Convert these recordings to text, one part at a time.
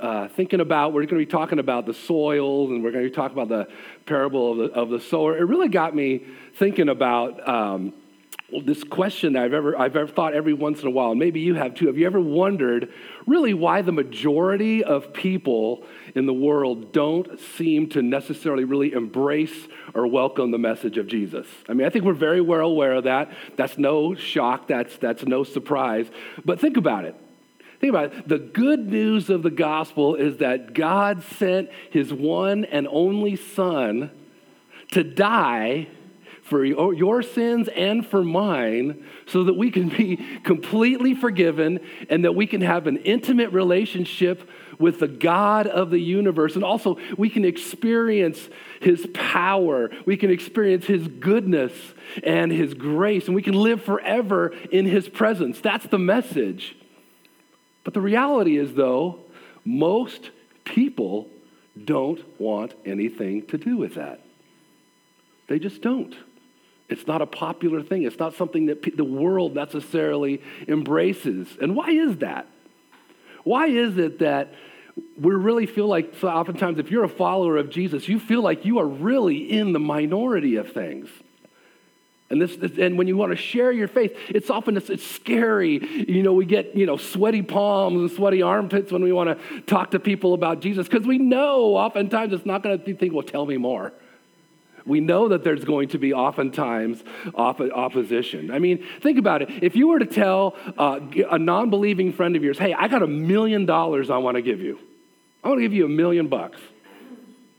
uh, thinking about, we're going to be talking about the soils and we're going to be talking about the parable of the, of the sower. It really got me thinking about um, this question that I've ever, I've ever thought every once in a while, and maybe you have too. Have you ever wondered really why the majority of people in the world don't seem to necessarily really embrace or welcome the message of Jesus? I mean, I think we're very well aware of that. That's no shock, that's, that's no surprise. But think about it Think about it. The good news of the gospel is that God sent his one and only Son to die for your sins and for mine so that we can be completely forgiven and that we can have an intimate relationship with the God of the universe. And also, we can experience his power, we can experience his goodness and his grace, and we can live forever in his presence. That's the message. But the reality is, though, most people don't want anything to do with that. They just don't. It's not a popular thing. It's not something that the world necessarily embraces. And why is that? Why is it that we really feel like, so oftentimes, if you're a follower of Jesus, you feel like you are really in the minority of things? And, this, and when you want to share your faith, it's often it's, it's, scary. You know, we get you know sweaty palms and sweaty armpits when we want to talk to people about Jesus because we know oftentimes it's not going to be think, well, tell me more. We know that there's going to be oftentimes opp- opposition. I mean, think about it. If you were to tell uh, a non-believing friend of yours, "Hey, I got a million dollars I want to give you. I want to give you a million bucks."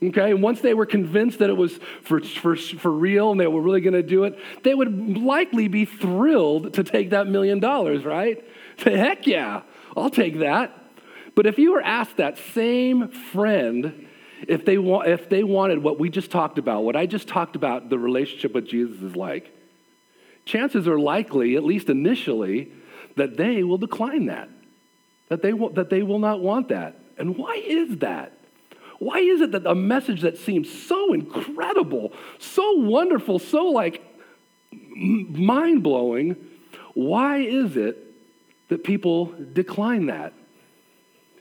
Okay, and once they were convinced that it was for, for, for real and they were really going to do it, they would likely be thrilled to take that million dollars, right? Say, heck yeah, I'll take that. But if you were asked that same friend if they, wa- if they wanted what we just talked about, what I just talked about the relationship with Jesus is like, chances are likely, at least initially, that they will decline that, that they, will, that they will not want that. And why is that? Why is it that a message that seems so incredible, so wonderful, so like mind blowing, why is it that people decline that?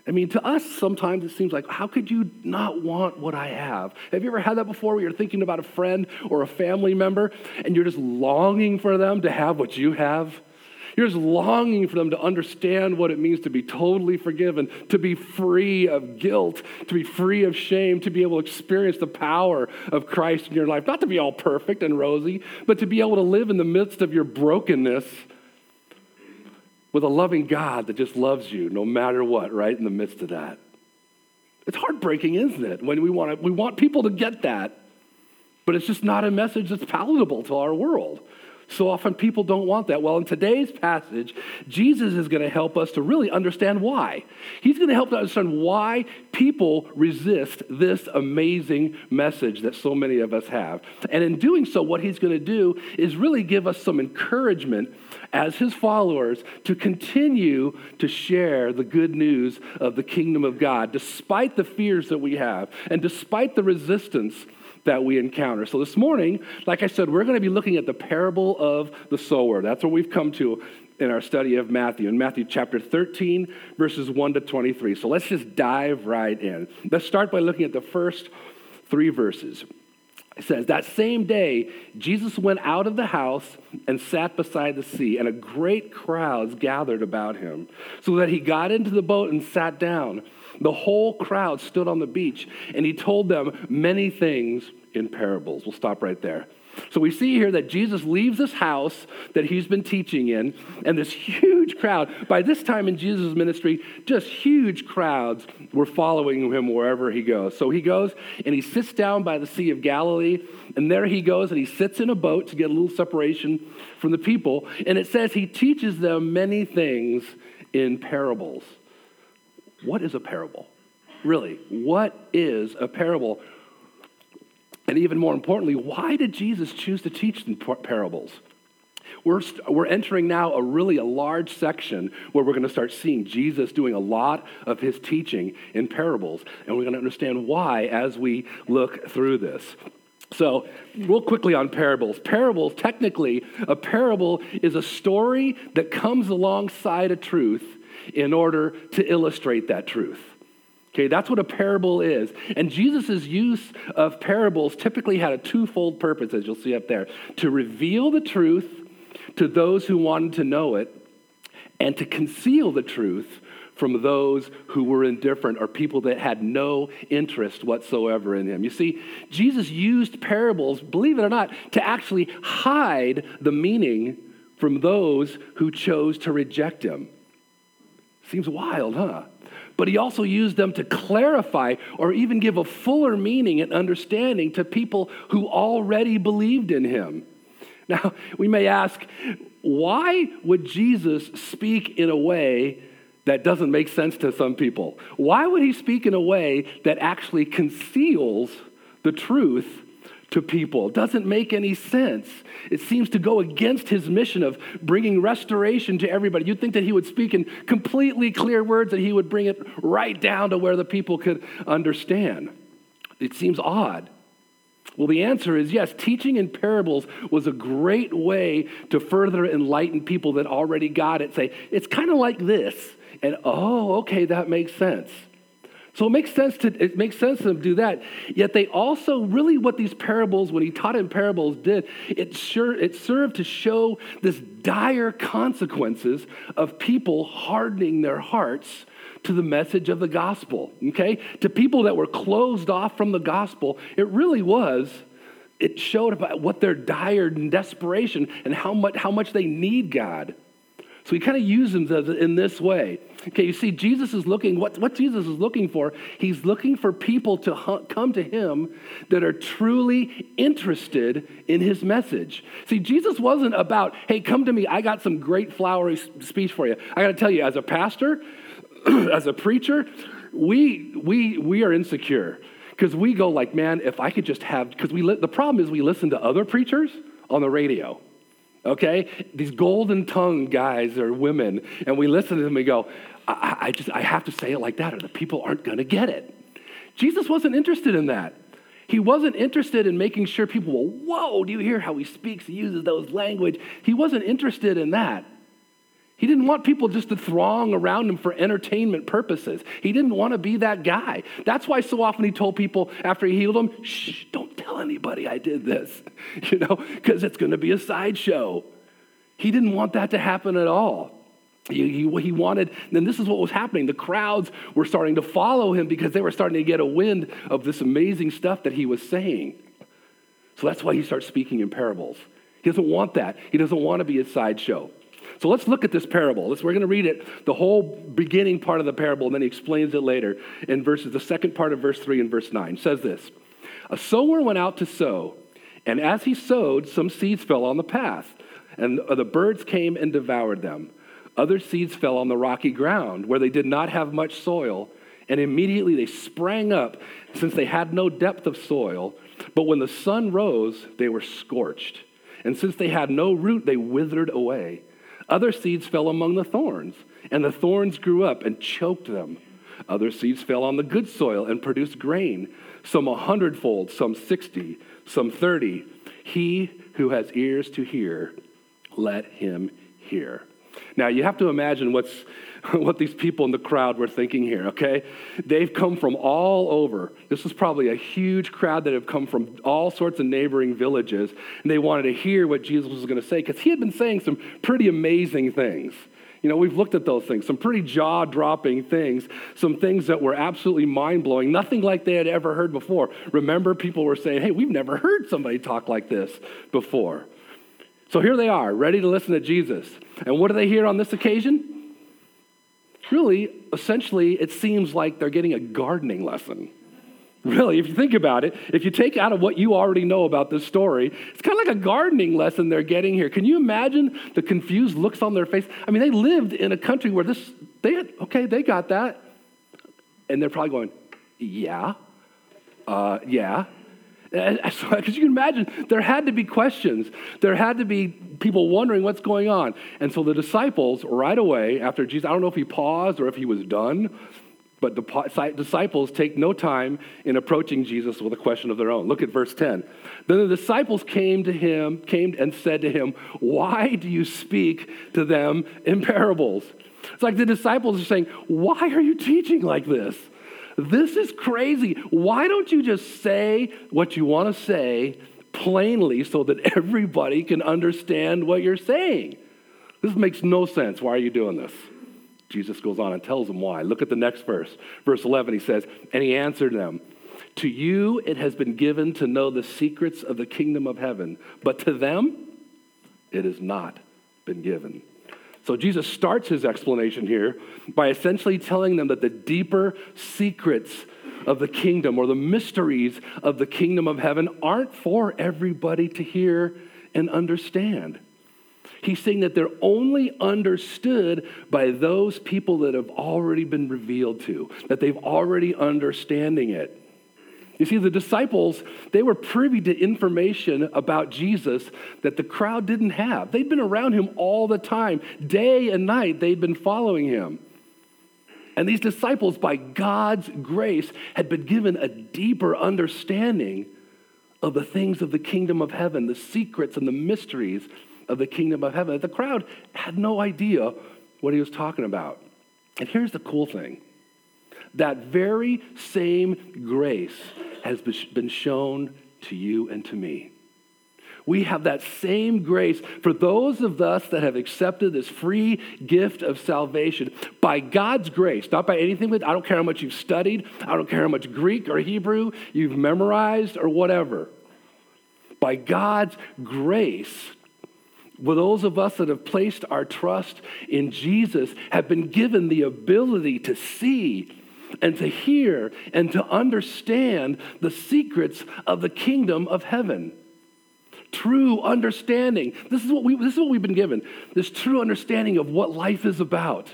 I mean, to us, sometimes it seems like, how could you not want what I have? Have you ever had that before where you're thinking about a friend or a family member and you're just longing for them to have what you have? You're just longing for them to understand what it means to be totally forgiven, to be free of guilt, to be free of shame, to be able to experience the power of Christ in your life. Not to be all perfect and rosy, but to be able to live in the midst of your brokenness with a loving God that just loves you no matter what, right? In the midst of that. It's heartbreaking, isn't it? When we want to, we want people to get that, but it's just not a message that's palatable to our world. So often people don't want that. Well, in today's passage, Jesus is going to help us to really understand why. He's going to help us understand why people resist this amazing message that so many of us have. And in doing so, what he's going to do is really give us some encouragement as his followers to continue to share the good news of the kingdom of God, despite the fears that we have and despite the resistance that we encounter. So this morning, like I said, we're going to be looking at the parable of the sower. That's what we've come to in our study of Matthew, in Matthew chapter 13, verses 1 to 23. So let's just dive right in. Let's start by looking at the first three verses. It says, That same day, Jesus went out of the house and sat beside the sea, and a great crowd gathered about him, so that he got into the boat and sat down. The whole crowd stood on the beach, and he told them many things in parables. We'll stop right there. So we see here that Jesus leaves this house that he's been teaching in, and this huge crowd, by this time in Jesus' ministry, just huge crowds were following him wherever he goes. So he goes and he sits down by the Sea of Galilee, and there he goes and he sits in a boat to get a little separation from the people. And it says he teaches them many things in parables. What is a parable? Really, what is a parable? And even more importantly, why did Jesus choose to teach in parables? We're, we're entering now a really a large section where we're going to start seeing Jesus doing a lot of his teaching in parables. And we're going to understand why as we look through this. So, real quickly on parables. Parables, technically, a parable is a story that comes alongside a truth in order to illustrate that truth. Okay, that's what a parable is. And Jesus' use of parables typically had a twofold purpose, as you'll see up there to reveal the truth to those who wanted to know it, and to conceal the truth from those who were indifferent or people that had no interest whatsoever in him. You see, Jesus used parables, believe it or not, to actually hide the meaning from those who chose to reject him. Seems wild, huh? But he also used them to clarify or even give a fuller meaning and understanding to people who already believed in him. Now, we may ask, why would Jesus speak in a way that doesn't make sense to some people? Why would he speak in a way that actually conceals the truth to people? It doesn't make any sense. It seems to go against his mission of bringing restoration to everybody. You'd think that he would speak in completely clear words, that he would bring it right down to where the people could understand. It seems odd. Well, the answer is yes, teaching in parables was a great way to further enlighten people that already got it. Say, it's kind of like this. And oh, okay, that makes sense. So it makes sense to it makes sense to do that. Yet they also really what these parables, when he taught in parables, did it sure it served to show this dire consequences of people hardening their hearts to the message of the gospel. Okay, to people that were closed off from the gospel, it really was. It showed about what their dire desperation and how much how much they need God. So he kind of uses them in this way. Okay, you see, Jesus is looking, what, what Jesus is looking for, he's looking for people to hunt, come to him that are truly interested in his message. See, Jesus wasn't about, hey, come to me, I got some great flowery speech for you. I got to tell you, as a pastor, as a preacher, we, we, we are insecure because we go like, man, if I could just have, because we, li- the problem is we listen to other preachers on the radio okay? These golden tongue guys or women, and we listen to them and we go, I, I just, I have to say it like that or the people aren't gonna get it. Jesus wasn't interested in that. He wasn't interested in making sure people will, whoa, do you hear how he speaks? He uses those language. He wasn't interested in that. He didn't want people just to throng around him for entertainment purposes. He didn't want to be that guy. That's why so often he told people after he healed them, shh, don't tell anybody I did this, you know, because it's going to be a sideshow. He didn't want that to happen at all. He, he, he, wanted, and this is what was happening. The crowds were starting to follow him because they were starting to get a wind of this amazing stuff that he was saying. So that's why he starts speaking in parables. He doesn't want that. He doesn't want to be a sideshow. So let's look at this parable. We're going to read it, the whole beginning part of the parable, and then he explains it later in verses, the second part of verse 3 and verse 9. It says this A sower went out to sow, and as he sowed, some seeds fell on the path, and the birds came and devoured them. Other seeds fell on the rocky ground, where they did not have much soil, and immediately they sprang up, since they had no depth of soil. But when the sun rose, they were scorched. And since they had no root, they withered away. Other seeds fell among the thorns, and the thorns grew up and choked them. Other seeds fell on the good soil and produced grain, some a hundredfold, some sixty, some thirty. He who has ears to hear, let him hear. Now, you have to imagine what's what these people in the crowd were thinking here, okay? They've come from all over. This was probably a huge crowd that have come from all sorts of neighboring villages, and they wanted to hear what Jesus was going to say because he had been saying some pretty amazing things. You know, we've looked at those things, some pretty jaw dropping things, some things that were absolutely mind blowing, nothing like they had ever heard before. Remember, people were saying, hey, we've never heard somebody talk like this before. So here they are, ready to listen to Jesus. And what do they hear on this occasion? Really, essentially, it seems like they're getting a gardening lesson. Really, if you think about it, if you take out of what you already know about this story, it's kind of like a gardening lesson they're getting here. Can you imagine the confused looks on their face? I mean, they lived in a country where this, they had, okay, they got that. And they're probably going, yeah, uh, yeah. Because you can imagine, there had to be questions. There had to be people wondering what's going on. And so the disciples, right away, after Jesus, I don't know if he paused or if he was done, but the disciples take no time in approaching Jesus with a question of their own. Look at verse 10. Then the disciples came to him, came and said to him, Why do you speak to them in parables? It's like the disciples are saying, Why are you teaching like this? This is crazy. Why don't you just say what you want to say plainly so that everybody can understand what you're saying? This makes no sense. Why are you doing this? Jesus goes on and tells them why. Look at the next verse. Verse 11, he says, And he answered them, To you it has been given to know the secrets of the kingdom of heaven, but to them it has not been given. So Jesus starts his explanation here by essentially telling them that the deeper secrets of the kingdom or the mysteries of the kingdom of heaven aren't for everybody to hear and understand. He's saying that they're only understood by those people that have already been revealed to, that they've already understanding it. You see, the disciples, they were privy to information about Jesus that the crowd didn't have. They'd been around him all the time, day and night, they'd been following him. And these disciples, by God's grace, had been given a deeper understanding of the things of the kingdom of heaven, the secrets and the mysteries of the kingdom of heaven. The crowd had no idea what he was talking about. And here's the cool thing that very same grace has been shown to you and to me. We have that same grace for those of us that have accepted this free gift of salvation by God's grace, not by anything. I don't care how much you've studied, I don't care how much Greek or Hebrew you've memorized or whatever. By God's grace, well, those of us that have placed our trust in Jesus have been given the ability to see and to hear and to understand the secrets of the kingdom of heaven. True understanding. This is what, we, this is what we've been given this true understanding of what life is about.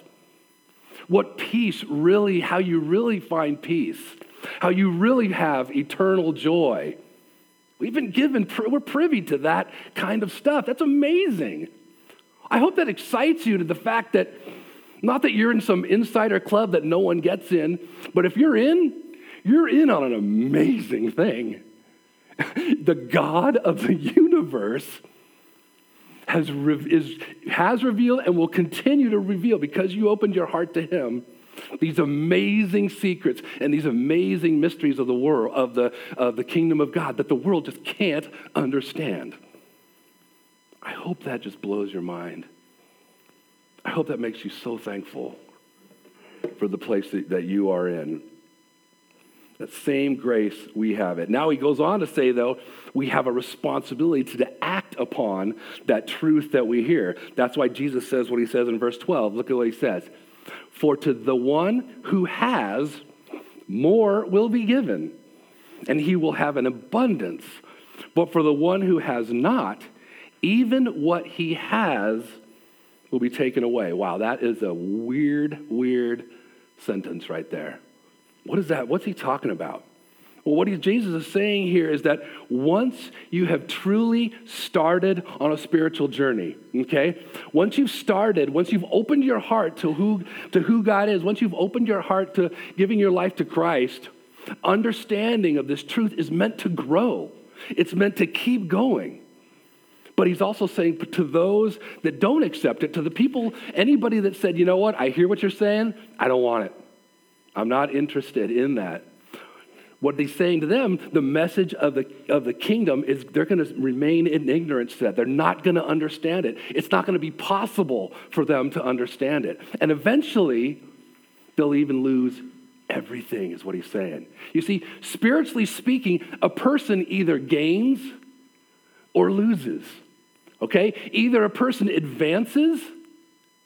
What peace really, how you really find peace, how you really have eternal joy. We've been given, we're privy to that kind of stuff. That's amazing. I hope that excites you to the fact that not that you're in some insider club that no one gets in, but if you're in, you're in on an amazing thing. the God of the universe has, re- is, has revealed and will continue to reveal because you opened your heart to Him these amazing secrets and these amazing mysteries of the world, of the, of the kingdom of God that the world just can't understand. I hope that just blows your mind. I hope that makes you so thankful for the place that, that you are in. That same grace, we have it. Now he goes on to say, though, we have a responsibility to, to act upon that truth that we hear. That's why Jesus says what he says in verse 12. Look at what he says. For to the one who has, more will be given, and he will have an abundance. But for the one who has not, even what he has will be taken away. Wow, that is a weird, weird sentence right there. What is that? What's he talking about? Well, what Jesus is saying here is that once you have truly started on a spiritual journey, okay? Once you've started, once you've opened your heart to who, to who God is, once you've opened your heart to giving your life to Christ, understanding of this truth is meant to grow. It's meant to keep going. But he's also saying to those that don't accept it, to the people, anybody that said, you know what, I hear what you're saying, I don't want it. I'm not interested in that what he's saying to them, the message of the, of the kingdom is they're going to remain in ignorance to that. They're not going to understand it. It's not going to be possible for them to understand it. And eventually, they'll even lose everything, is what he's saying. You see, spiritually speaking, a person either gains or loses. Okay? Either a person advances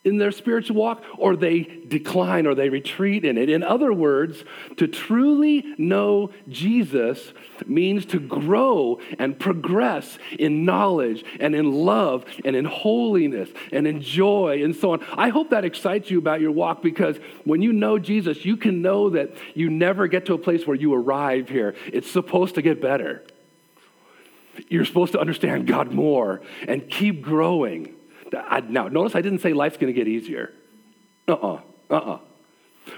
in their spiritual walk or they decline or they retreat in it. In other words, to truly know Jesus means to grow and progress in knowledge and in love and in holiness and in joy and so on. I hope that excites you about your walk because when you know Jesus, you can know that you never get to a place where you arrive here. It's supposed to get better. You're supposed to understand God more and keep growing. Now, notice I didn't say life's going to get easier. Uh uh-uh, uh, uh-uh.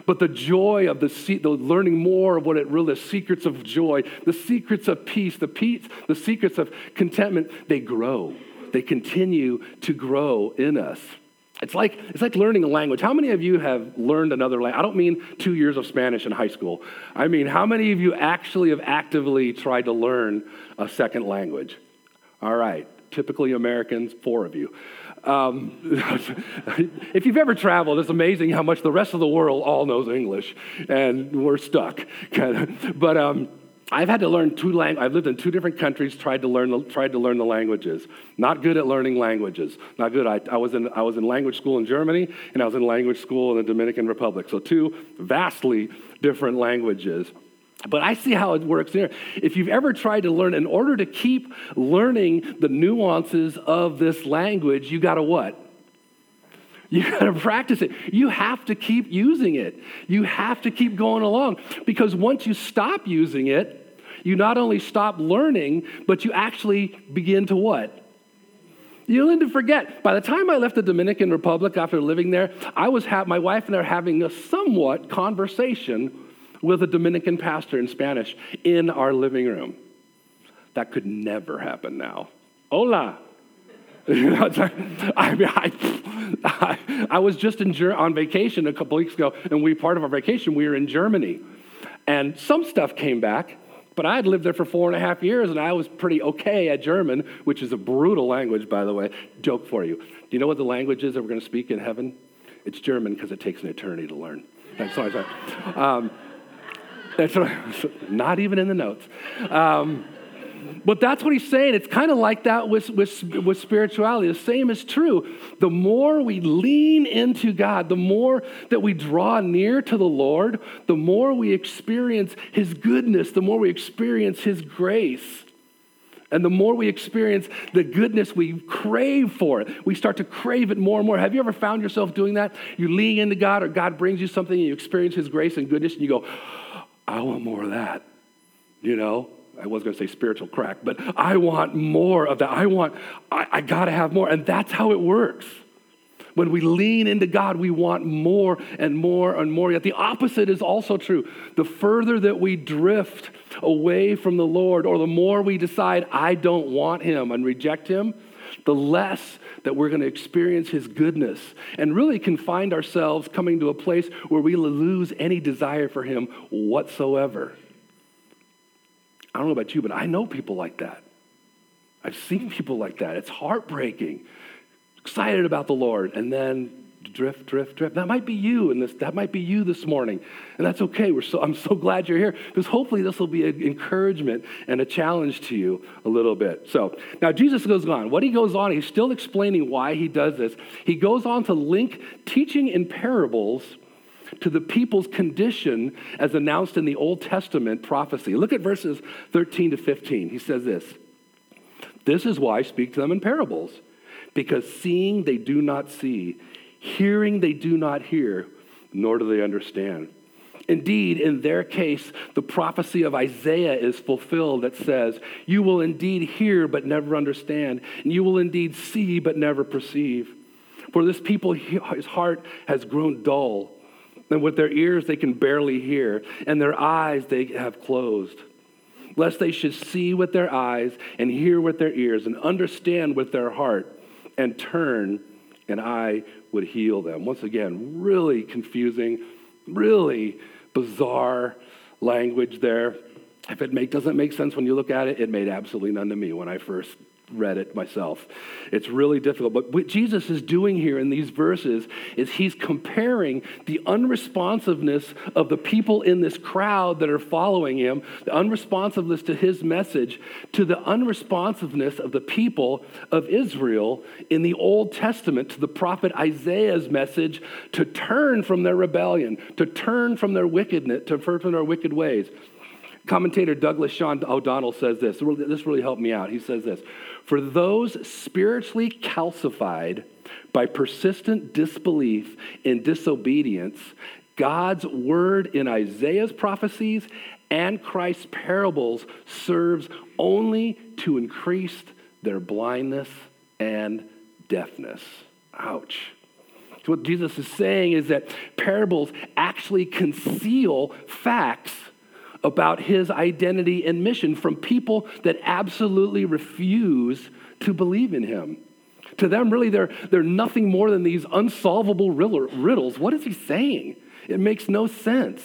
But the joy of the, the learning more of what it really is, secrets of joy, the secrets of peace, the peace, the secrets of contentment, they grow. They continue to grow in us. It's like, it's like learning a language. How many of you have learned another language? I don't mean two years of Spanish in high school. I mean, how many of you actually have actively tried to learn a second language? All right, typically Americans, four of you. Um, if you've ever traveled, it's amazing how much the rest of the world all knows English, and we're stuck. but um, I've had to learn two languages. I've lived in two different countries, tried to learn the, tried to learn the languages. Not good at learning languages. Not good. I, I, was in, I was in language school in Germany, and I was in language school in the Dominican Republic. So, two vastly different languages. But I see how it works here. If you've ever tried to learn, in order to keep learning the nuances of this language, you got to what? You got to practice it. You have to keep using it. You have to keep going along because once you stop using it, you not only stop learning, but you actually begin to what? You'll learn to forget. By the time I left the Dominican Republic after living there, I was ha- my wife and I were having a somewhat conversation with a Dominican pastor in Spanish in our living room. That could never happen now. Hola. I, mean, I, I, I, was just in, on vacation a couple weeks ago, and we part of our vacation we were in Germany, and some stuff came back, but I had lived there for four and a half years and I was pretty okay at German, which is a brutal language, by the way. Joke for you. Do you know what the language is that we're going to speak in heaven? It's German because it takes an eternity to learn. Sorry, sorry. Um, that's right. not even in the notes. Um, but that's what he's saying. It's kind of like that with, with, with spirituality. The same is true. The more we lean into God, the more that we draw near to the Lord, the more we experience his goodness, the more we experience his grace. And the more we experience the goodness, we crave for it. We start to crave it more and more. Have you ever found yourself doing that? You lean into God, or God brings you something, and you experience His grace and goodness, and you go, I want more of that. You know? I was going to say spiritual crack, but I want more of that. I want, I, I got to have more. And that's how it works. When we lean into God, we want more and more and more. Yet the opposite is also true. The further that we drift away from the Lord, or the more we decide, I don't want Him and reject Him, the less that we're going to experience His goodness and really can find ourselves coming to a place where we lose any desire for Him whatsoever. I don't know about you, but I know people like that. I've seen people like that. It's heartbreaking. Excited about the Lord, and then drift, drift, drift. That might be you, and this that might be you this morning, and that's okay. We're so I'm so glad you're here because hopefully this will be an encouragement and a challenge to you a little bit. So now Jesus goes on. What he goes on, he's still explaining why he does this. He goes on to link teaching in parables to the people's condition as announced in the Old Testament prophecy. Look at verses 13 to 15. He says this This is why I speak to them in parables, because seeing they do not see, hearing they do not hear, nor do they understand. Indeed, in their case, the prophecy of Isaiah is fulfilled that says, You will indeed hear but never understand, and you will indeed see but never perceive. For this people, his heart has grown dull and with their ears they can barely hear, and their eyes they have closed. Lest they should see with their eyes, and hear with their ears, and understand with their heart, and turn, and I would heal them. Once again, really confusing, really bizarre language there. If it make, doesn't make sense when you look at it, it made absolutely none to me when I first read it myself. It's really difficult. But what Jesus is doing here in these verses is he's comparing the unresponsiveness of the people in this crowd that are following him, the unresponsiveness to his message, to the unresponsiveness of the people of Israel in the Old Testament, to the prophet Isaiah's message to turn from their rebellion, to turn from their wickedness, to turn from their wicked ways. Commentator Douglas Sean O'Donnell says this. This really helped me out. He says this For those spiritually calcified by persistent disbelief and disobedience, God's word in Isaiah's prophecies and Christ's parables serves only to increase their blindness and deafness. Ouch. So what Jesus is saying is that parables actually conceal facts about his identity and mission from people that absolutely refuse to believe in him. To them, really, they're, they're nothing more than these unsolvable riddles. What is he saying? It makes no sense.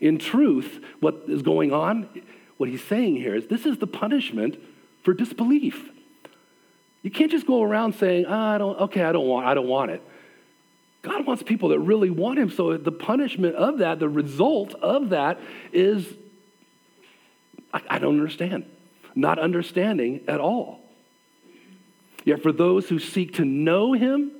In truth, what is going on, what he's saying here is this is the punishment for disbelief. You can't just go around saying, oh, I don't, okay, I don't want, I don't want it. God wants people that really want him. So the punishment of that, the result of that is I, I don't understand. Not understanding at all. Yet for those who seek to know him,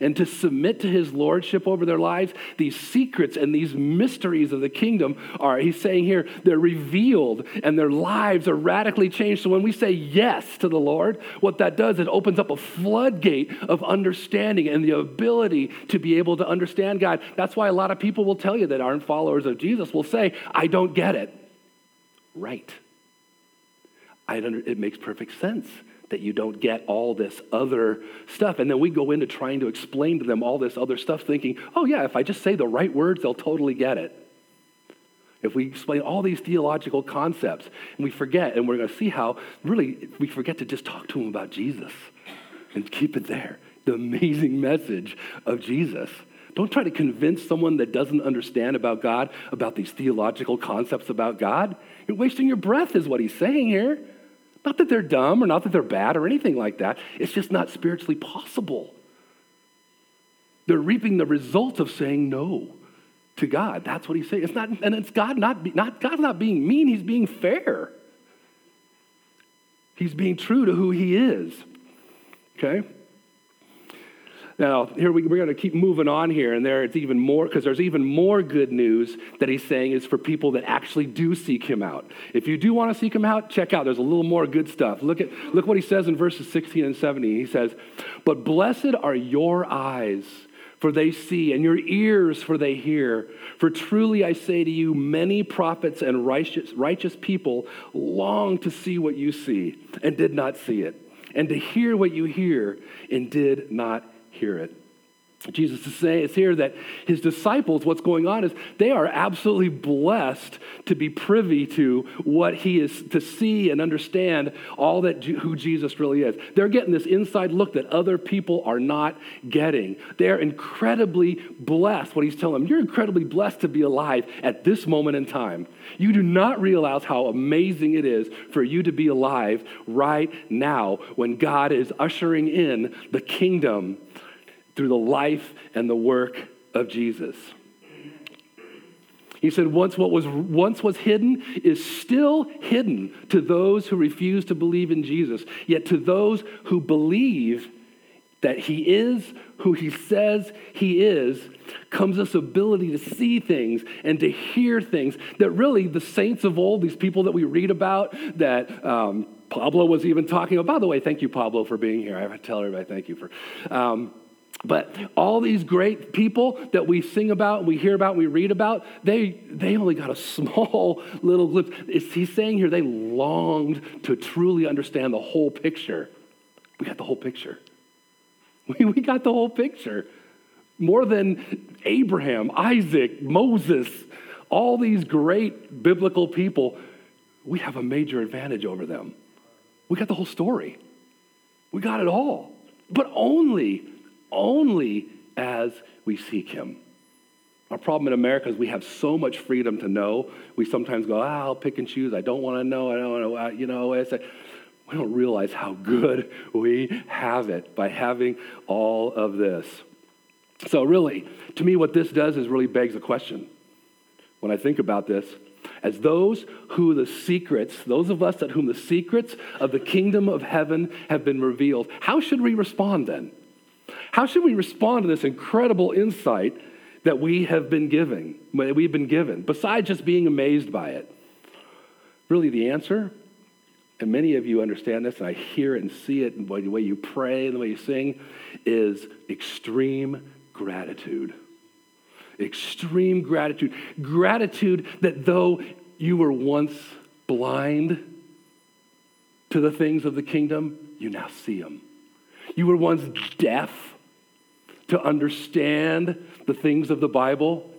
and to submit to his lordship over their lives, these secrets and these mysteries of the kingdom are, he's saying here, they're revealed and their lives are radically changed. So when we say yes to the Lord, what that does, it opens up a floodgate of understanding and the ability to be able to understand God. That's why a lot of people will tell you that aren't followers of Jesus will say, I don't get it. Right. It makes perfect sense that you don't get all this other stuff. And then we go into trying to explain to them all this other stuff, thinking, oh, yeah, if I just say the right words, they'll totally get it. If we explain all these theological concepts and we forget, and we're going to see how really we forget to just talk to them about Jesus and keep it there the amazing message of Jesus. Don't try to convince someone that doesn't understand about God about these theological concepts about God. You're wasting your breath, is what he's saying here. Not that they're dumb or not that they're bad or anything like that. It's just not spiritually possible. They're reaping the results of saying no to God. That's what he's saying. It's not, and it's God not, not God's not being mean, he's being fair. He's being true to who he is. Okay? Now, here we, are going to keep moving on here, and there it's even more, because there's even more good news that he's saying is for people that actually do seek him out. If you do want to seek him out, check out. There's a little more good stuff. Look at look what he says in verses 16 and 17. He says, But blessed are your eyes, for they see, and your ears, for they hear. For truly I say to you, many prophets and righteous, righteous people long to see what you see and did not see it, and to hear what you hear and did not hear it. Jesus is here that his disciples, what's going on is they are absolutely blessed to be privy to what he is to see and understand all that who Jesus really is. They're getting this inside look that other people are not getting. They're incredibly blessed. What he's telling them, you're incredibly blessed to be alive at this moment in time. You do not realize how amazing it is for you to be alive right now when God is ushering in the kingdom through the life and the work of Jesus. He said, once what was once was hidden is still hidden to those who refuse to believe in Jesus. Yet to those who believe that he is who he says he is, comes this ability to see things and to hear things that really the saints of old, these people that we read about, that um, Pablo was even talking about. By the way, thank you, Pablo, for being here. I have to tell everybody thank you for. Um, but all these great people that we sing about, we hear about, we read about, they, they only got a small little glimpse. he's saying here they longed to truly understand the whole picture. We got the whole picture. We, we got the whole picture. More than Abraham, Isaac, Moses, all these great biblical people, we have a major advantage over them. We got the whole story. We got it all. But only only as we seek Him. Our problem in America is we have so much freedom to know. We sometimes go, ah, I'll pick and choose. I don't want to know. I don't want to, uh, you know. It's a, we don't realize how good we have it by having all of this. So, really, to me, what this does is really begs a question. When I think about this, as those who the secrets, those of us at whom the secrets of the kingdom of heaven have been revealed, how should we respond then? How should we respond to this incredible insight that we have been given, we've been given, besides just being amazed by it? Really, the answer, and many of you understand this, and I hear it and see it in the way you pray and the way you sing, is extreme gratitude. Extreme gratitude. Gratitude that though you were once blind to the things of the kingdom, you now see them. You were once deaf to understand the things of the Bible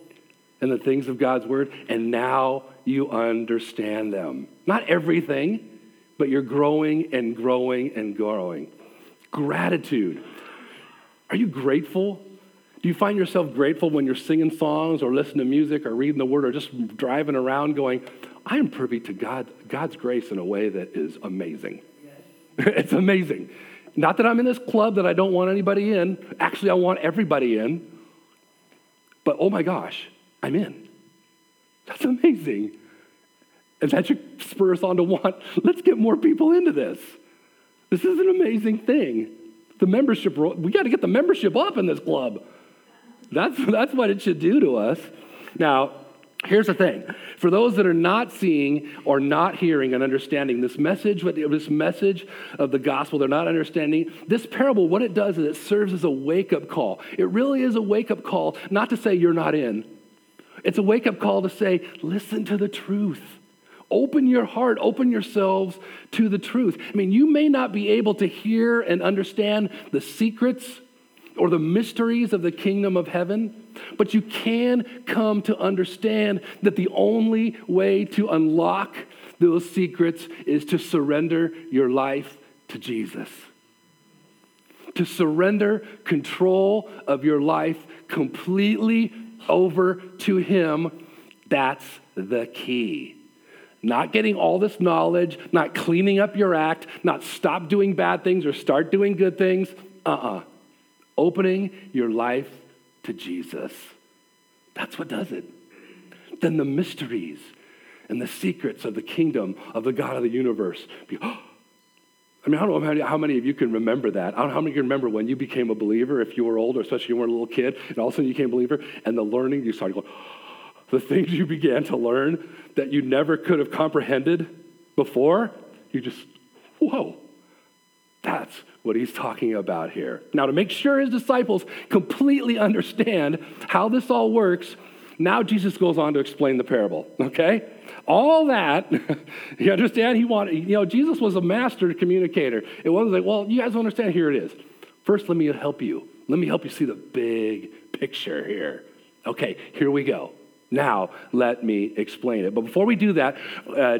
and the things of God's Word, and now you understand them. Not everything, but you're growing and growing and growing. Gratitude. Are you grateful? Do you find yourself grateful when you're singing songs or listening to music or reading the word or just driving around going, I am privy to God, God's grace in a way that is amazing? Yes. it's amazing. Not that I'm in this club that I don't want anybody in. Actually, I want everybody in. But oh my gosh, I'm in. That's amazing. And that should spur us on to want, let's get more people into this. This is an amazing thing. The membership, we got to get the membership up in this club. That's, that's what it should do to us. Now, here's the thing for those that are not seeing or not hearing and understanding this message, this message of the gospel, they're not understanding this parable. What it does is it serves as a wake up call. It really is a wake up call, not to say you're not in, it's a wake up call to say, listen to the truth. Open your heart, open yourselves to the truth. I mean, you may not be able to hear and understand the secrets or the mysteries of the kingdom of heaven, but you can come to understand that the only way to unlock those secrets is to surrender your life to Jesus. To surrender control of your life completely over to Him. That's the key. Not getting all this knowledge, not cleaning up your act, not stop doing bad things or start doing good things. Uh uh-uh. uh Opening your life to Jesus. That's what does it. Then the mysteries and the secrets of the kingdom of the God of the universe. I mean, I don't know how many of you can remember that. I don't know how many can remember when you became a believer, if you were older, especially you were a little kid, and all of a sudden you became a believer, and the learning, you started going, the things you began to learn that you never could have comprehended before, you just, whoa, that's what he's talking about here. Now, to make sure his disciples completely understand how this all works, now Jesus goes on to explain the parable, okay? All that, you understand? He wanted, you know, Jesus was a master communicator. It wasn't like, well, you guys understand, here it is. First, let me help you. Let me help you see the big picture here. Okay, here we go. Now, let me explain it. But before we do that, uh,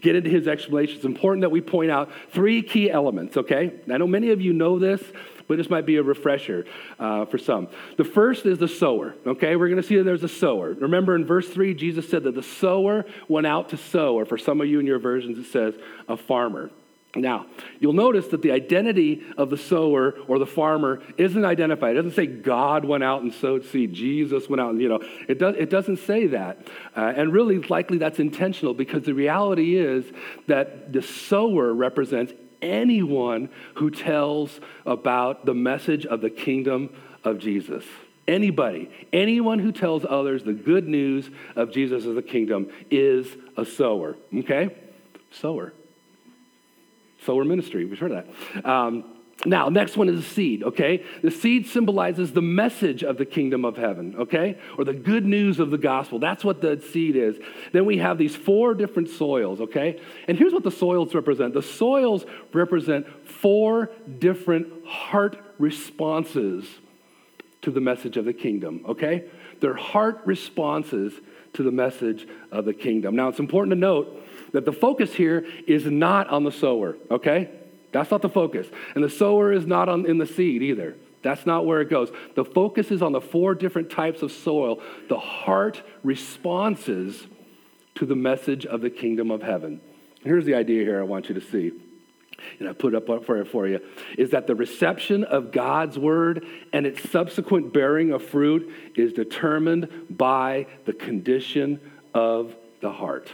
get into his explanation, it's important that we point out three key elements, okay? I know many of you know this, but this might be a refresher uh, for some. The first is the sower, okay? We're going to see that there's a sower. Remember in verse 3, Jesus said that the sower went out to sow, or for some of you in your versions, it says a farmer. Now, you'll notice that the identity of the sower or the farmer isn't identified. It doesn't say God went out and sowed seed. Jesus went out and, you know, it, does, it doesn't say that. Uh, and really, likely that's intentional because the reality is that the sower represents anyone who tells about the message of the kingdom of Jesus. Anybody, anyone who tells others the good news of Jesus as the kingdom is a sower. Okay? Sower sower ministry. We've heard that. Um, now, next one is the seed, okay? The seed symbolizes the message of the kingdom of heaven, okay? Or the good news of the gospel. That's what the seed is. Then we have these four different soils, okay? And here's what the soils represent the soils represent four different heart responses to the message of the kingdom, okay? They're heart responses to the message of the kingdom. Now, it's important to note that the focus here is not on the sower, okay? That's not the focus. And the sower is not on, in the seed either. That's not where it goes. The focus is on the four different types of soil, the heart responses to the message of the kingdom of heaven. Here's the idea here I want you to see, and I put up for it for you, is that the reception of God's word and its subsequent bearing of fruit is determined by the condition of the heart.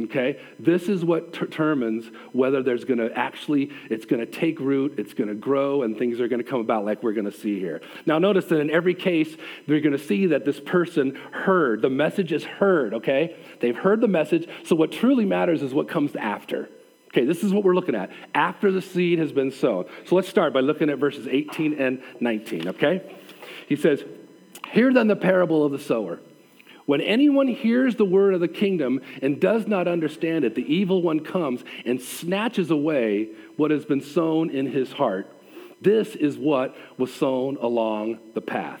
Okay? This is what determines whether there's going to actually, it's going to take root, it's going to grow, and things are going to come about like we're going to see here. Now, notice that in every case, they're going to see that this person heard. The message is heard, okay? They've heard the message. So, what truly matters is what comes after. Okay, this is what we're looking at after the seed has been sown. So, let's start by looking at verses 18 and 19, okay? He says, Hear then the parable of the sower. When anyone hears the word of the kingdom and does not understand it, the evil one comes and snatches away what has been sown in his heart. This is what was sown along the path.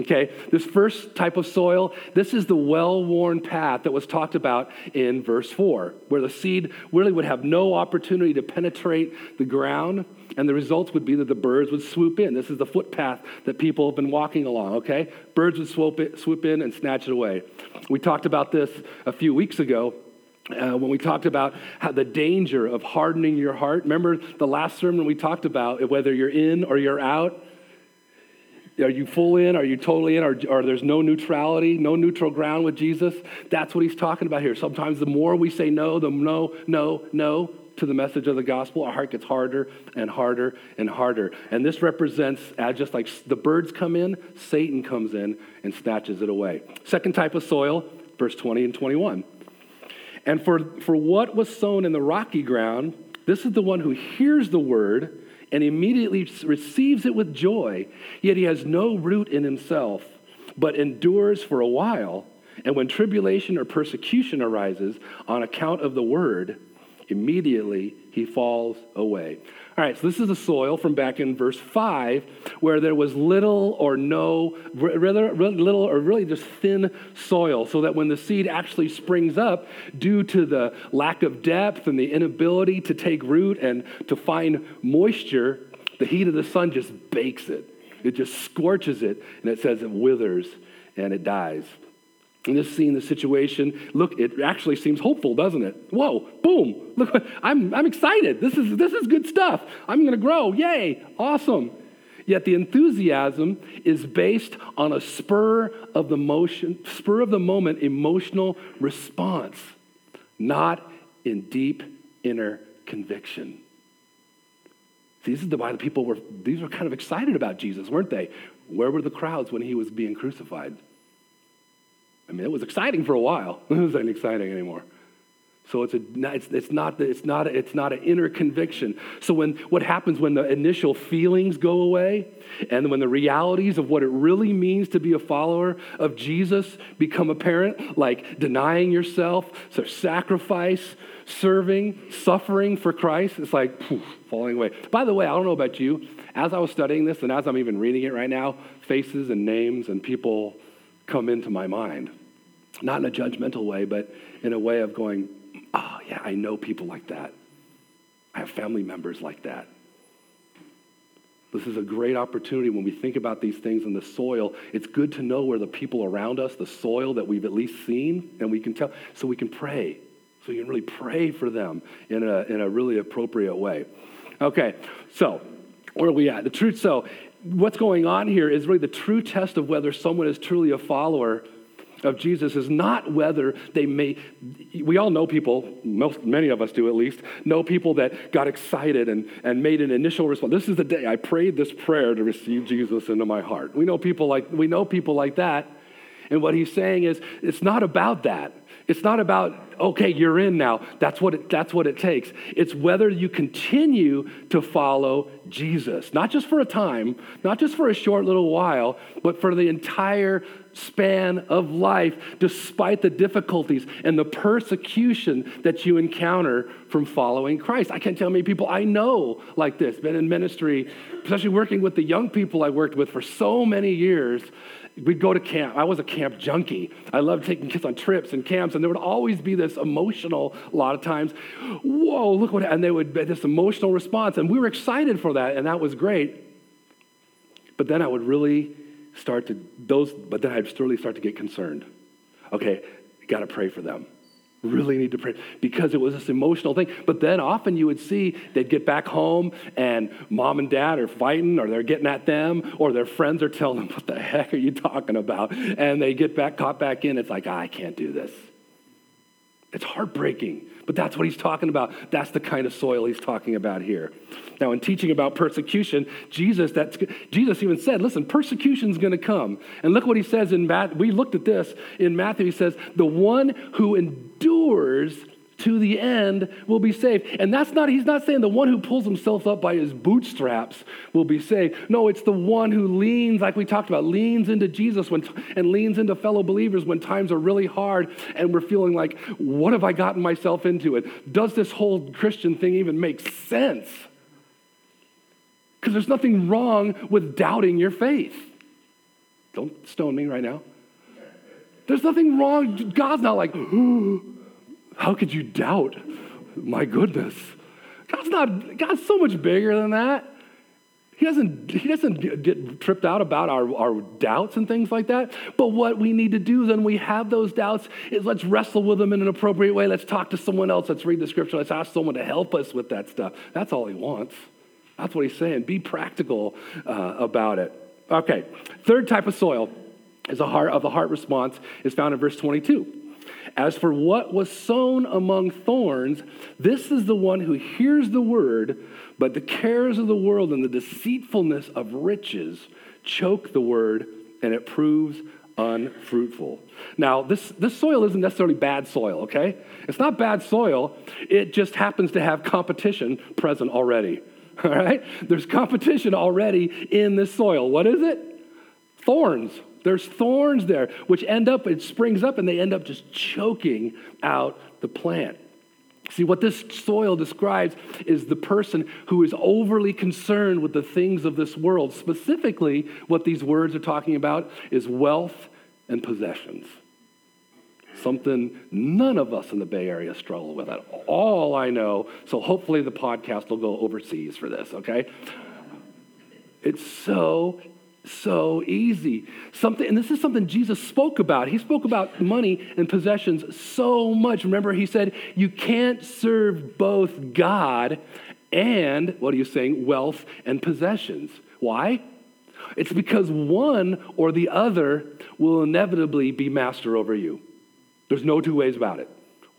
Okay, this first type of soil, this is the well worn path that was talked about in verse 4, where the seed really would have no opportunity to penetrate the ground, and the results would be that the birds would swoop in. This is the footpath that people have been walking along, okay? Birds would swoop, it, swoop in and snatch it away. We talked about this a few weeks ago. Uh, when we talked about how the danger of hardening your heart. Remember the last sermon we talked about whether you're in or you're out? Are you full in? Are you totally in? Or, or there's no neutrality, no neutral ground with Jesus? That's what he's talking about here. Sometimes the more we say no, the no, no, no to the message of the gospel, our heart gets harder and harder and harder. And this represents, uh, just like the birds come in, Satan comes in and snatches it away. Second type of soil, verse 20 and 21. And for, for what was sown in the rocky ground, this is the one who hears the word and immediately receives it with joy, yet he has no root in himself, but endures for a while. And when tribulation or persecution arises on account of the word, immediately he falls away. All right, so this is the soil from back in verse 5 where there was little or no, rather little or really just thin soil, so that when the seed actually springs up, due to the lack of depth and the inability to take root and to find moisture, the heat of the sun just bakes it. It just scorches it, and it says it withers and it dies. And just seeing the situation, look, it actually seems hopeful, doesn't it? Whoa, boom, look, I'm, I'm excited. This is, this is good stuff. I'm going to grow. Yay, awesome. Yet the enthusiasm is based on a spur of the motion, spur of the moment emotional response, not in deep inner conviction. See, this is the why the people were, these were kind of excited about Jesus, weren't they? Where were the crowds when he was being crucified? I mean, it was exciting for a while. It wasn't exciting anymore. So it's, a, it's, it's, not, it's, not, it's not an inner conviction. So when, what happens when the initial feelings go away and when the realities of what it really means to be a follower of Jesus become apparent, like denying yourself, so sacrifice, serving, suffering for Christ, it's like poof, falling away. By the way, I don't know about you, as I was studying this and as I'm even reading it right now, faces and names and people come into my mind. Not in a judgmental way, but in a way of going, oh, yeah, I know people like that. I have family members like that. This is a great opportunity when we think about these things in the soil. It's good to know where the people around us, the soil that we've at least seen, and we can tell, so we can pray. So you can really pray for them in a, in a really appropriate way. Okay, so where are we at? The truth, so what's going on here is really the true test of whether someone is truly a follower of Jesus is not whether they may, we all know people, most, many of us do at least, know people that got excited and, and made an initial response. This is the day I prayed this prayer to receive Jesus into my heart. We know people like, we know people like that. And what he's saying is, it's not about that. It's not about, okay, you're in now. That's what it, that's what it takes. It's whether you continue to follow Jesus, not just for a time, not just for a short little while, but for the entire span of life, despite the difficulties and the persecution that you encounter from following Christ. I can't tell many people I know like this, been in ministry, especially working with the young people I worked with for so many years we'd go to camp. I was a camp junkie. I loved taking kids on trips and camps, and there would always be this emotional, a lot of times, whoa, look what, and they would be this emotional response. And we were excited for that, and that was great. But then I would really start to, those, but then I'd really start to get concerned. Okay, got to pray for them really need to pray because it was this emotional thing. But then often you would see they'd get back home and mom and dad are fighting or they're getting at them or their friends are telling them, What the heck are you talking about? And they get back, caught back in. It's like, ah, I can't do this. It's heartbreaking, but that's what he's talking about. That's the kind of soil he's talking about here. Now, in teaching about persecution, Jesus, that's, Jesus even said, listen, persecution's going to come. And look what he says in Matthew. We looked at this in Matthew. He says, the one who endures to the end will be saved. And that's not, he's not saying the one who pulls himself up by his bootstraps will be saved. No, it's the one who leans, like we talked about, leans into Jesus when, and leans into fellow believers when times are really hard and we're feeling like, what have I gotten myself into? It does this whole Christian thing even make sense? Because there's nothing wrong with doubting your faith. Don't stone me right now. There's nothing wrong. God's not like, how could you doubt? My goodness. God's not, God's so much bigger than that. He doesn't, he doesn't get tripped out about our, our doubts and things like that. But what we need to do then we have those doubts is let's wrestle with them in an appropriate way. Let's talk to someone else. Let's read the scripture. Let's ask someone to help us with that stuff. That's all he wants. That's what he's saying. Be practical uh, about it. Okay, third type of soil is a heart of the heart response is found in verse 22. As for what was sown among thorns, this is the one who hears the word, but the cares of the world and the deceitfulness of riches choke the word, and it proves unfruitful. Now, this, this soil isn't necessarily bad soil, okay? It's not bad soil, it just happens to have competition present already. All right? There's competition already in this soil. What is it? Thorns. There's thorns there, which end up, it springs up and they end up just choking out the plant. See, what this soil describes is the person who is overly concerned with the things of this world. Specifically, what these words are talking about is wealth and possessions. Something none of us in the Bay Area struggle with at all, I know. So hopefully the podcast will go overseas for this, okay? It's so so easy. Something, and this is something Jesus spoke about. He spoke about money and possessions so much. Remember, he said, You can't serve both God and, what are you saying, wealth and possessions. Why? It's because one or the other will inevitably be master over you. There's no two ways about it.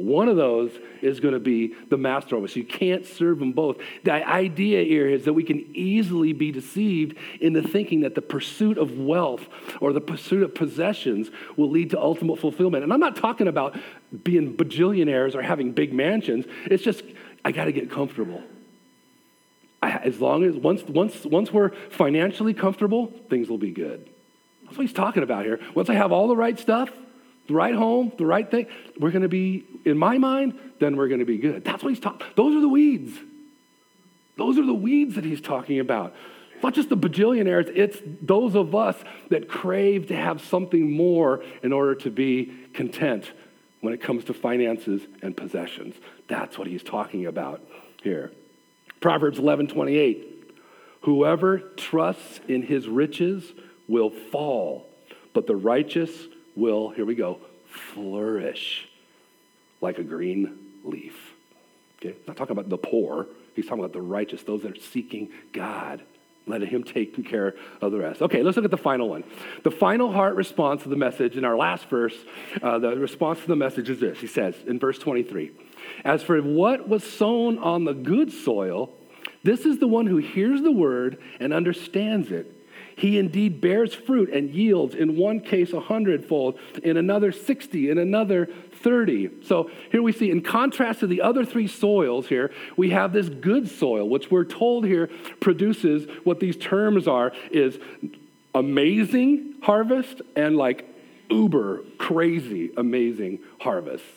One of those is going to be the master of us. You can't serve them both. The idea here is that we can easily be deceived into thinking that the pursuit of wealth or the pursuit of possessions will lead to ultimate fulfillment. And I'm not talking about being bajillionaires or having big mansions. It's just, I got to get comfortable. I, as long as, once, once, once we're financially comfortable, things will be good. That's what he's talking about here. Once I have all the right stuff, the right home, the right thing, we're going to be, in my mind, then we're going to be good. That's what he's talking. Those are the weeds. Those are the weeds that he's talking about. It's not just the bajillionaires, it's those of us that crave to have something more in order to be content when it comes to finances and possessions. That's what he's talking about here. Proverbs 11 28. Whoever trusts in his riches will fall, but the righteous will, here we go, flourish like a green leaf. Okay? Not talking about the poor. He's talking about the righteous, those that are seeking God. Letting him take care of the rest. Okay, let's look at the final one. The final heart response to the message in our last verse, uh, the response to the message is this. He says in verse 23 As for what was sown on the good soil, this is the one who hears the word and understands it he indeed bears fruit and yields, in one case a hundredfold, in another 60, in another 30. So here we see, in contrast to the other three soils here, we have this good soil, which we're told here produces what these terms are is amazing harvest and like uber crazy amazing harvests.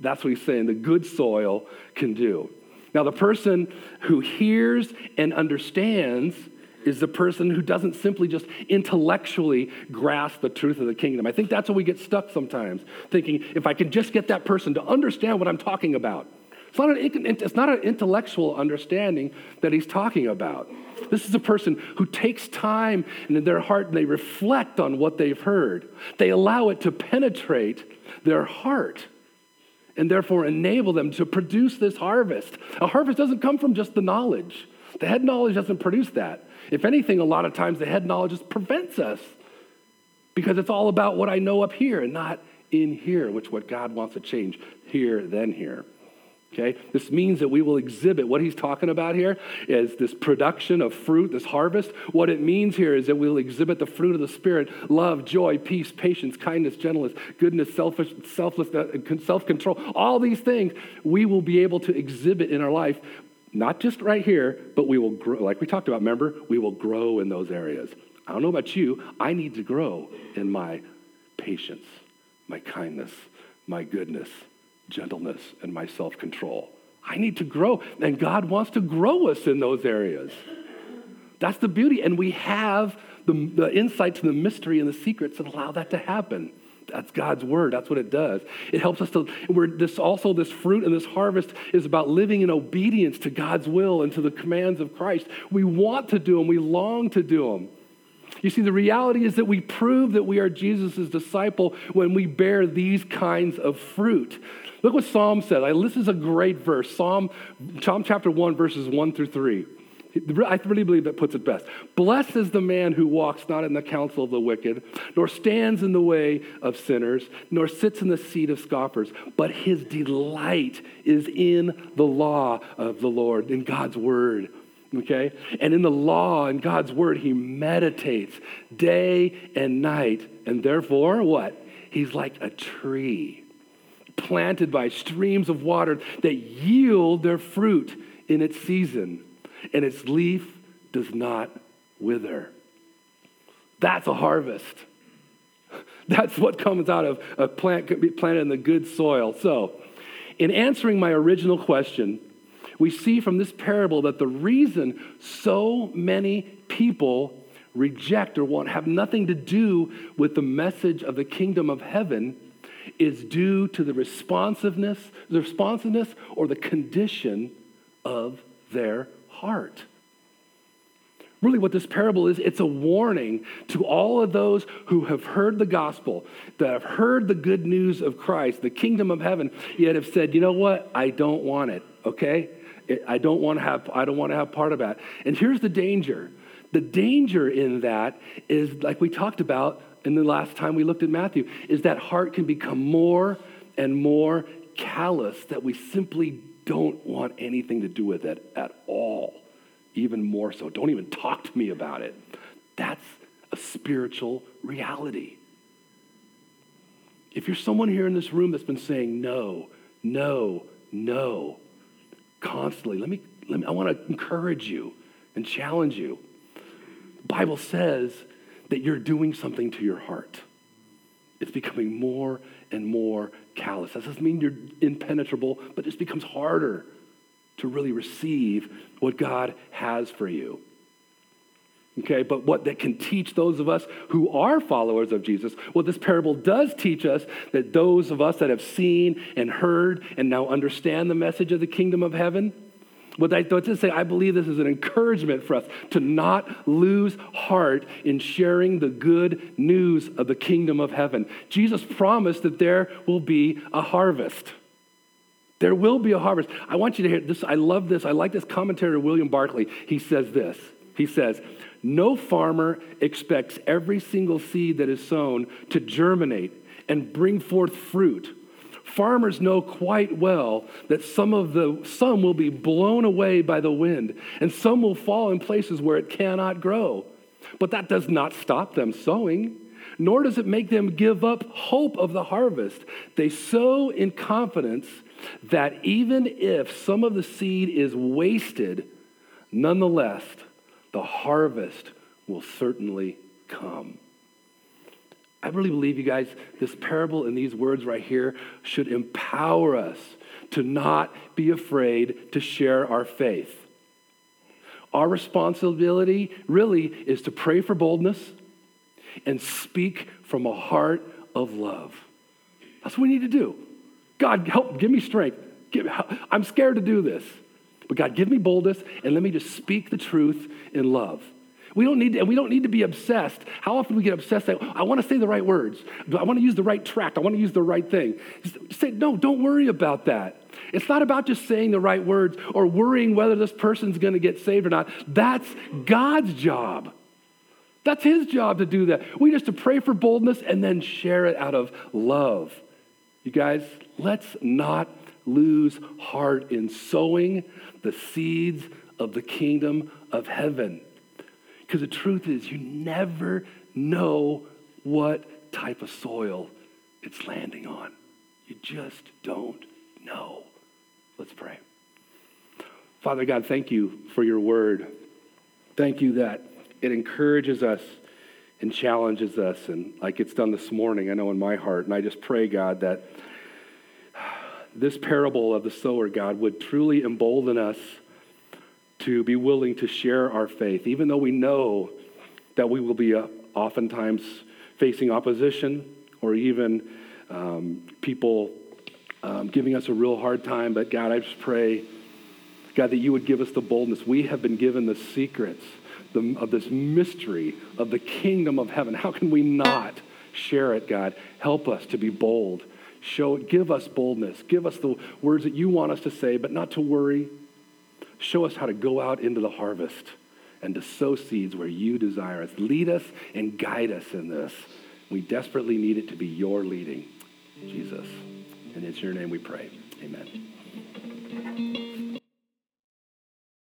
That's what he's saying the good soil can do. Now, the person who hears and understands is the person who doesn't simply just intellectually grasp the truth of the kingdom. I think that's where we get stuck sometimes, thinking if I can just get that person to understand what I'm talking about. It's not, an, it's not an intellectual understanding that he's talking about. This is a person who takes time and in their heart and they reflect on what they've heard. They allow it to penetrate their heart and therefore enable them to produce this harvest. A harvest doesn't come from just the knowledge. The head knowledge doesn't produce that. If anything, a lot of times the head knowledge just prevents us because it's all about what I know up here and not in here, which what God wants to change here, then here. Okay? This means that we will exhibit what he's talking about here is this production of fruit, this harvest. What it means here is that we'll exhibit the fruit of the Spirit love, joy, peace, patience, kindness, gentleness, goodness, selfish, selflessness, self control. All these things we will be able to exhibit in our life not just right here, but we will grow, like we talked about, remember? We will grow in those areas. I don't know about you, I need to grow in my patience, my kindness, my goodness, gentleness, and my self control. I need to grow, and God wants to grow us in those areas. That's the beauty. And we have the, the insight to the mystery and the secrets that allow that to happen. That's God's word. That's what it does. It helps us to, we're this also, this fruit and this harvest is about living in obedience to God's will and to the commands of Christ. We want to do them, we long to do them. You see, the reality is that we prove that we are Jesus' disciple when we bear these kinds of fruit. Look what Psalm says. This is a great verse. Psalm, Psalm chapter 1, verses 1 through 3. I really believe that puts it best. Blessed is the man who walks not in the counsel of the wicked, nor stands in the way of sinners, nor sits in the seat of scoffers, but his delight is in the law of the Lord, in God's word. Okay? And in the law and God's word, he meditates day and night. And therefore, what? He's like a tree planted by streams of water that yield their fruit in its season and its leaf does not wither. That's a harvest. That's what comes out of a plant could be planted in the good soil. So, in answering my original question, we see from this parable that the reason so many people reject or want have nothing to do with the message of the kingdom of heaven is due to the responsiveness, the responsiveness or the condition of their heart. Really, what this parable is, it's a warning to all of those who have heard the gospel, that have heard the good news of Christ, the kingdom of heaven, yet have said, you know what? I don't want it, okay? I don't want to have, I don't want to have part of that. And here's the danger. The danger in that is, like we talked about in the last time we looked at Matthew, is that heart can become more and more callous that we simply don't want anything to do with it at all. Even more so. Don't even talk to me about it. That's a spiritual reality. If you're someone here in this room that's been saying no, no, no constantly, let me, let me I want to encourage you and challenge you. The Bible says that you're doing something to your heart. It's becoming more and more callous. That doesn't mean you're impenetrable, but it just becomes harder to really receive what God has for you. Okay, but what that can teach those of us who are followers of Jesus, what this parable does teach us that those of us that have seen and heard and now understand the message of the kingdom of heaven, what I thought to say, I believe this is an encouragement for us to not lose heart in sharing the good news of the kingdom of heaven. Jesus promised that there will be a harvest. There will be a harvest. I want you to hear this. I love this. I like this commentary of William Barclay. He says this. He says, No farmer expects every single seed that is sown to germinate and bring forth fruit farmers know quite well that some of the some will be blown away by the wind and some will fall in places where it cannot grow. But that does not stop them sowing nor does it make them give up hope of the harvest. They sow in confidence that even if some of the seed is wasted nonetheless the harvest will certainly come I really believe, you guys, this parable and these words right here should empower us to not be afraid to share our faith. Our responsibility really is to pray for boldness and speak from a heart of love. That's what we need to do. God, help, give me strength. Give, I'm scared to do this. But God, give me boldness and let me just speak the truth in love. We don't need to, and we don't need to be obsessed. How often we get obsessed that I want to say the right words. I want to use the right tract. I want to use the right thing. Just say, no, don't worry about that. It's not about just saying the right words or worrying whether this person's going to get saved or not. That's God's job. That's his job to do that. We just to pray for boldness and then share it out of love. You guys, let's not lose heart in sowing the seeds of the kingdom of heaven. Because the truth is, you never know what type of soil it's landing on. You just don't know. Let's pray. Father God, thank you for your word. Thank you that it encourages us and challenges us, and like it's done this morning, I know in my heart. And I just pray, God, that this parable of the sower, God, would truly embolden us to be willing to share our faith, even though we know that we will be uh, oftentimes facing opposition or even um, people um, giving us a real hard time. But God, I just pray, God, that you would give us the boldness. We have been given the secrets the, of this mystery of the kingdom of heaven. How can we not share it, God? Help us to be bold. Show, give us boldness. Give us the words that you want us to say, but not to worry. Show us how to go out into the harvest and to sow seeds where you desire us. Lead us and guide us in this. We desperately need it to be your leading, Jesus. And it's your name we pray. Amen.